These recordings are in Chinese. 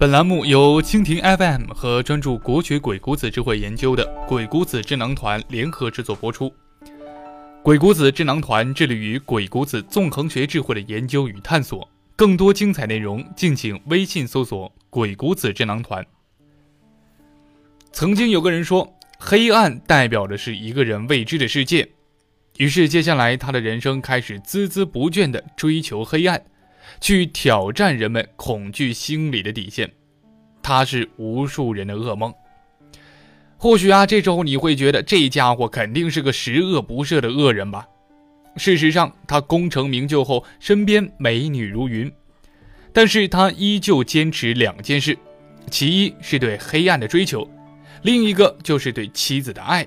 本栏目由蜻蜓 FM 和专注国学鬼谷子智慧研究的鬼谷子智囊团联合制作播出。鬼谷子智囊团致力于鬼谷子纵横学智慧的研究与探索。更多精彩内容，敬请微信搜索“鬼谷子智囊团”。曾经有个人说，黑暗代表的是一个人未知的世界，于是接下来他的人生开始孜孜不倦地追求黑暗。去挑战人们恐惧心理的底线，他是无数人的噩梦。或许啊，这时候你会觉得这家伙肯定是个十恶不赦的恶人吧？事实上，他功成名就后，身边美女如云，但是他依旧坚持两件事：其一是对黑暗的追求，另一个就是对妻子的爱。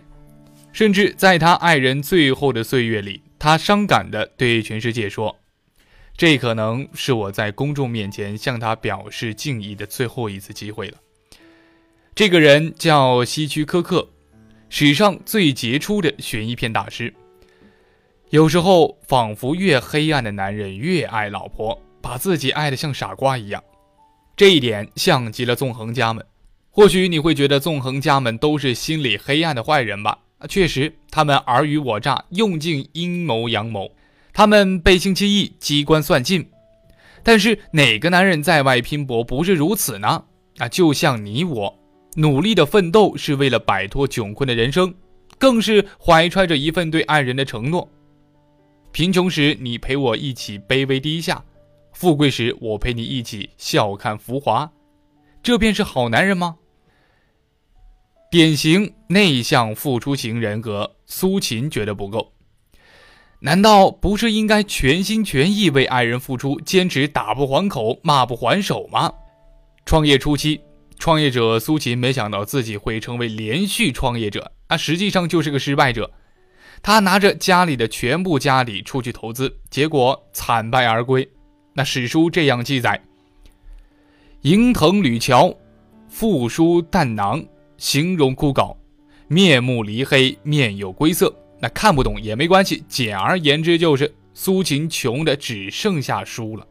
甚至在他爱人最后的岁月里，他伤感地对全世界说。这可能是我在公众面前向他表示敬意的最后一次机会了。这个人叫希区柯克，史上最杰出的悬疑片大师。有时候，仿佛越黑暗的男人越爱老婆，把自己爱得像傻瓜一样。这一点像极了纵横家们。或许你会觉得纵横家们都是心里黑暗的坏人吧？确实，他们尔虞我诈，用尽阴谋阳谋。他们背信弃义，机关算尽，但是哪个男人在外拼搏不是如此呢？啊，就像你我，努力的奋斗是为了摆脱窘困的人生，更是怀揣着一份对爱人的承诺。贫穷时你陪我一起卑微低下，富贵时我陪你一起笑看浮华，这便是好男人吗？典型内向付出型人格，苏秦觉得不够。难道不是应该全心全意为爱人付出，坚持打不还口、骂不还手吗？创业初期，创业者苏秦没想到自己会成为连续创业者，啊，实际上就是个失败者。他拿着家里的全部家底出去投资，结果惨败而归。那史书这样记载：迎腾吕桥，复书淡囊，形容枯槁，面目离黑，面有归色。那看不懂也没关系，简而言之就是苏秦穷的只剩下书了。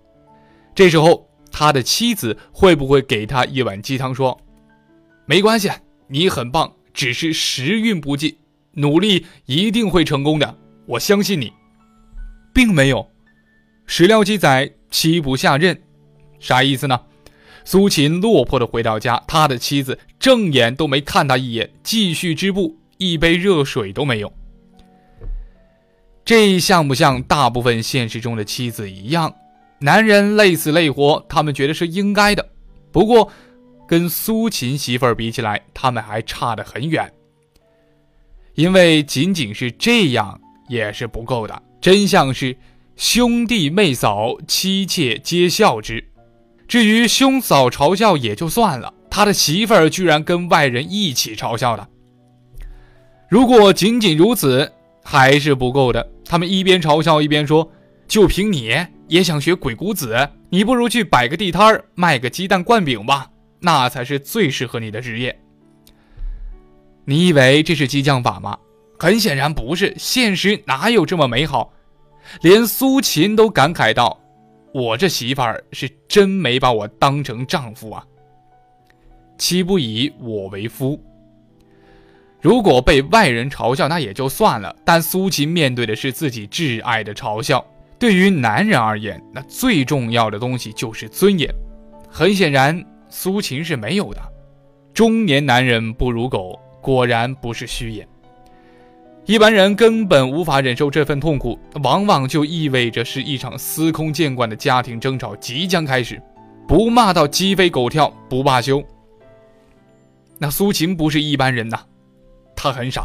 这时候他的妻子会不会给他一碗鸡汤，说：“没关系，你很棒，只是时运不济，努力一定会成功的，我相信你。”并没有，史料记载妻不下任，啥意思呢？苏秦落魄的回到家，他的妻子正眼都没看他一眼，继续织布，一杯热水都没有。这像不像大部分现实中的妻子一样？男人累死累活，他们觉得是应该的。不过，跟苏秦媳妇儿比起来，他们还差得很远。因为仅仅是这样也是不够的。真相是，兄弟妹嫂妻妾皆笑之。至于兄嫂嘲笑也就算了，他的媳妇儿居然跟外人一起嘲笑了。如果仅仅如此，还是不够的。他们一边嘲笑一边说：“就凭你也想学鬼谷子？你不如去摆个地摊儿，卖个鸡蛋灌饼吧，那才是最适合你的职业。”你以为这是激将法吗？很显然不是，现实哪有这么美好？连苏秦都感慨道：“我这媳妇儿是真没把我当成丈夫啊！妻不以我为夫。”如果被外人嘲笑，那也就算了。但苏秦面对的是自己挚爱的嘲笑。对于男人而言，那最重要的东西就是尊严。很显然，苏秦是没有的。中年男人不如狗，果然不是虚言。一般人根本无法忍受这份痛苦，往往就意味着是一场司空见惯的家庭争吵即将开始，不骂到鸡飞狗跳不罢休。那苏秦不是一般人呐。他很傻，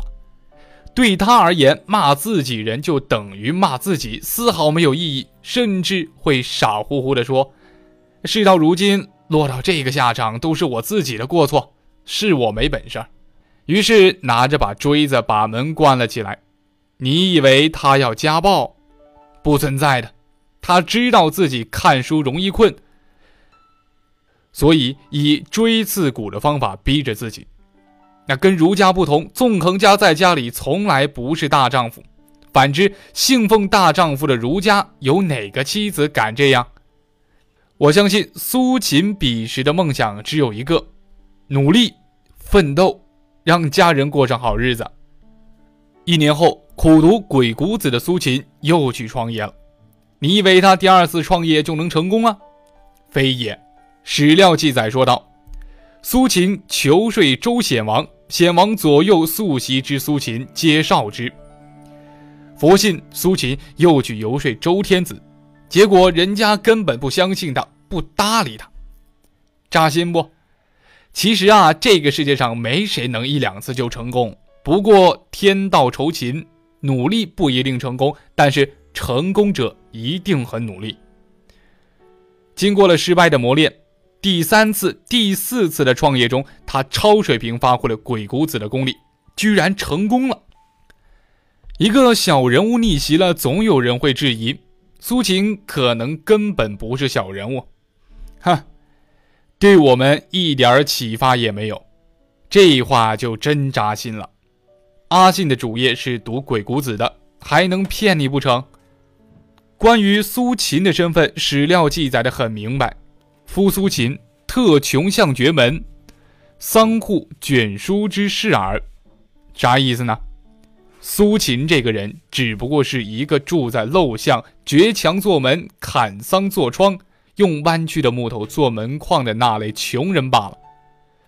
对他而言，骂自己人就等于骂自己，丝毫没有意义，甚至会傻乎乎地说：“事到如今，落到这个下场，都是我自己的过错，是我没本事。”于是拿着把锥子把门关了起来。你以为他要家暴？不存在的，他知道自己看书容易困，所以以锥刺股的方法逼着自己。那跟儒家不同，纵横家在家里从来不是大丈夫。反之，信奉大丈夫的儒家有哪个妻子敢这样？我相信苏秦彼时的梦想只有一个：努力奋斗，让家人过上好日子。一年后，苦读《鬼谷子》的苏秦又去创业了。你以为他第二次创业就能成功啊？非也。史料记载说道：“苏秦求说周显王，显王左右素习之苏秦，皆少之。佛信苏秦又去游说周天子，结果人家根本不相信他，不搭理他，扎心不？其实啊，这个世界上没谁能一两次就成功。不过天道酬勤，努力不一定成功，但是成功者一定很努力。经过了失败的磨练。”第三次、第四次的创业中，他超水平发挥了鬼谷子的功力，居然成功了。一个小人物逆袭了，总有人会质疑苏秦可能根本不是小人物，哈，对我们一点启发也没有。这话就真扎心了。阿信的主业是读鬼谷子的，还能骗你不成？关于苏秦的身份，史料记载的很明白。夫苏秦特穷巷绝门，桑户卷书之士耳。啥意思呢？苏秦这个人只不过是一个住在陋巷、掘墙做门、砍桑做窗、用弯曲的木头做门框的那类穷人罢了。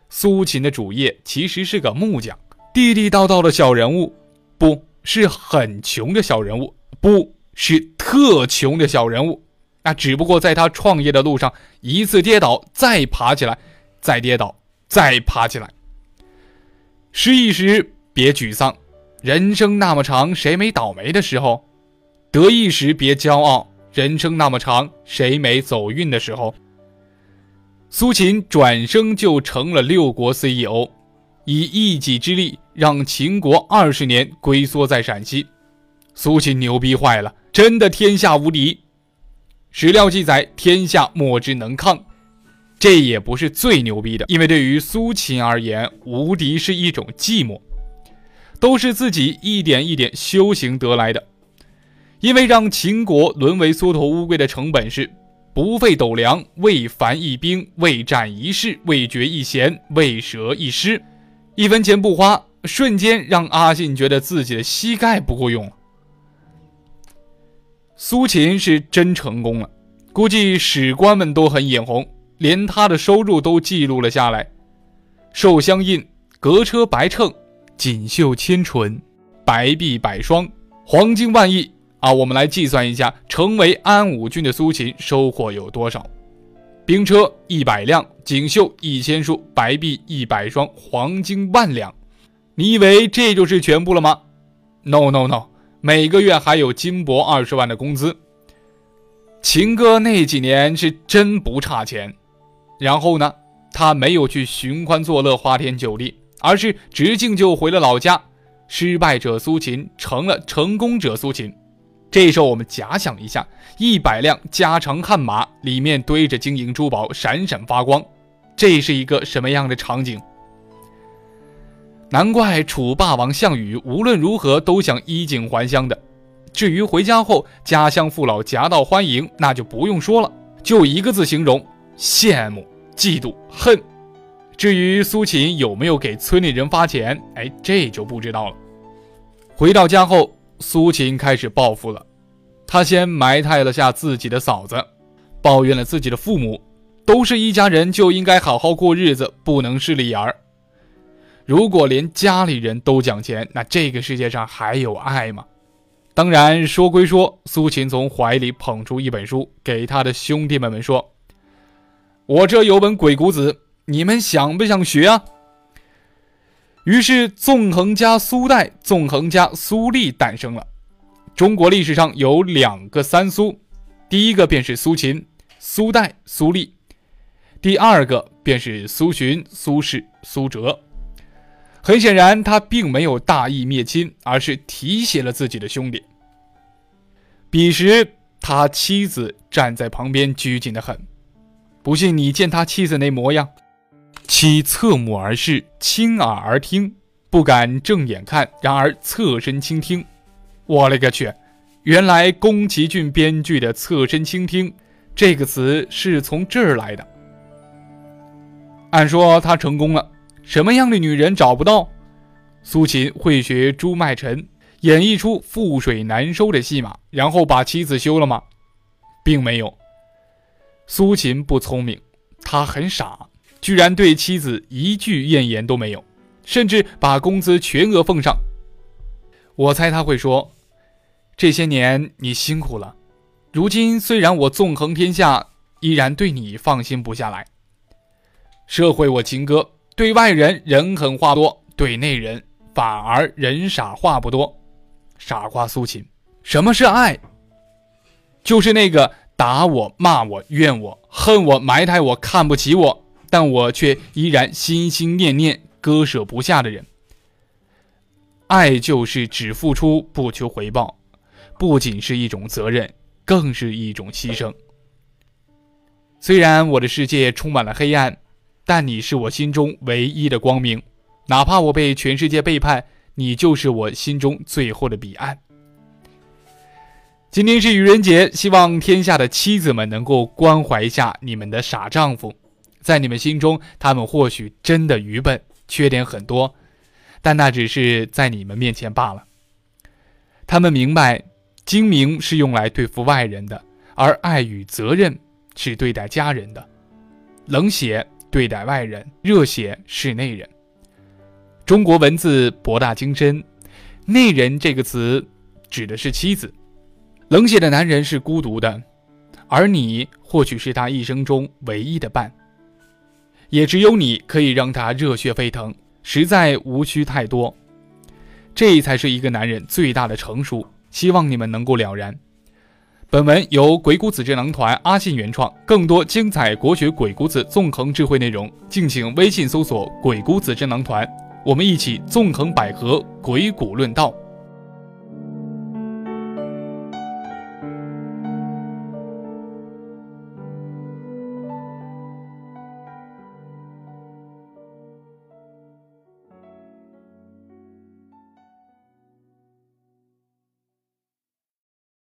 苏秦的主业其实是个木匠，地地道道的小人物，不是很穷的小人物，不是特穷的小人物。那只不过在他创业的路上，一次跌倒，再爬起来，再跌倒，再爬起来。失意时别沮丧，人生那么长，谁没倒霉的时候？得意时别骄傲，人生那么长，谁没走运的时候？苏秦转生就成了六国 CEO，以一己之力让秦国二十年龟缩在陕西。苏秦牛逼坏了，真的天下无敌。史料记载，天下莫之能抗，这也不是最牛逼的，因为对于苏秦而言，无敌是一种寂寞，都是自己一点一点修行得来的。因为让秦国沦为缩头乌龟的成本是不费斗粮，未凡一兵，未战一士，未决一贤，未折一师，一分钱不花，瞬间让阿信觉得自己的膝盖不够用了。苏秦是真成功了，估计史官们都很眼红，连他的收入都记录了下来：寿相印、革车百乘、锦绣千纯、白璧百双、黄金万亿啊！我们来计算一下，成为安武君的苏秦收获有多少？兵车一百辆，锦绣一千束，白璧一百双，黄金万两。你以为这就是全部了吗？No No No！每个月还有金帛二十万的工资。秦哥那几年是真不差钱，然后呢，他没有去寻欢作乐、花天酒地，而是直径就回了老家。失败者苏秦成了成功者苏秦。这时候我们假想一下，一百辆加长悍马里面堆着金银珠宝，闪闪发光，这是一个什么样的场景？难怪楚霸王项羽无论如何都想衣锦还乡的。至于回家后家乡父老夹道欢迎，那就不用说了，就一个字形容：羡慕、嫉妒、恨。至于苏秦有没有给村里人发钱，哎，这就不知道了。回到家后，苏秦开始报复了。他先埋汰了下自己的嫂子，抱怨了自己的父母，都是一家人就应该好好过日子，不能势利眼儿。如果连家里人都讲钱，那这个世界上还有爱吗？当然，说归说，苏秦从怀里捧出一本书，给他的兄弟们们说：“我这有本《鬼谷子》，你们想不想学啊？”于是，纵横家苏代、纵横家苏厉诞生了。中国历史上有两个三苏，第一个便是苏秦、苏代、苏厉，第二个便是苏洵、苏轼、苏辙。很显然，他并没有大义灭亲，而是提携了自己的兄弟。彼时，他妻子站在旁边，拘谨的很。不信你见他妻子那模样，妻侧目而视，倾耳而听，不敢正眼看，然而侧身倾听。我勒个去！原来宫崎骏编剧的《侧身倾听》，这个词是从这儿来的。按说他成功了，什么样的女人找不到？苏秦会学朱买臣演绎出覆水难收的戏码，然后把妻子休了吗？并没有。苏秦不聪明，他很傻，居然对妻子一句怨言都没有，甚至把工资全额奉上。我猜他会说：“这些年你辛苦了，如今虽然我纵横天下，依然对你放心不下来。社会我秦哥，对外人人狠话多，对内人反而人傻话不多。傻瓜苏秦，什么是爱？就是那个。”打我、骂我、怨我、恨我、埋汰我、看不起我，但我却依然心心念念、割舍不下的人。爱就是只付出不求回报，不仅是一种责任，更是一种牺牲。虽然我的世界充满了黑暗，但你是我心中唯一的光明。哪怕我被全世界背叛，你就是我心中最后的彼岸。今天是愚人节，希望天下的妻子们能够关怀一下你们的傻丈夫。在你们心中，他们或许真的愚笨，缺点很多，但那只是在你们面前罢了。他们明白，精明是用来对付外人的，而爱与责任是对待家人的。冷血对待外人，热血是内人。中国文字博大精深，“内人”这个词指的是妻子。冷血的男人是孤独的，而你或许是他一生中唯一的伴，也只有你可以让他热血沸腾，实在无需太多。这才是一个男人最大的成熟。希望你们能够了然。本文由鬼谷子智囊团阿信原创，更多精彩国学鬼谷子纵横智慧内容，敬请微信搜索“鬼谷子智囊团”，我们一起纵横捭阖，鬼谷论道。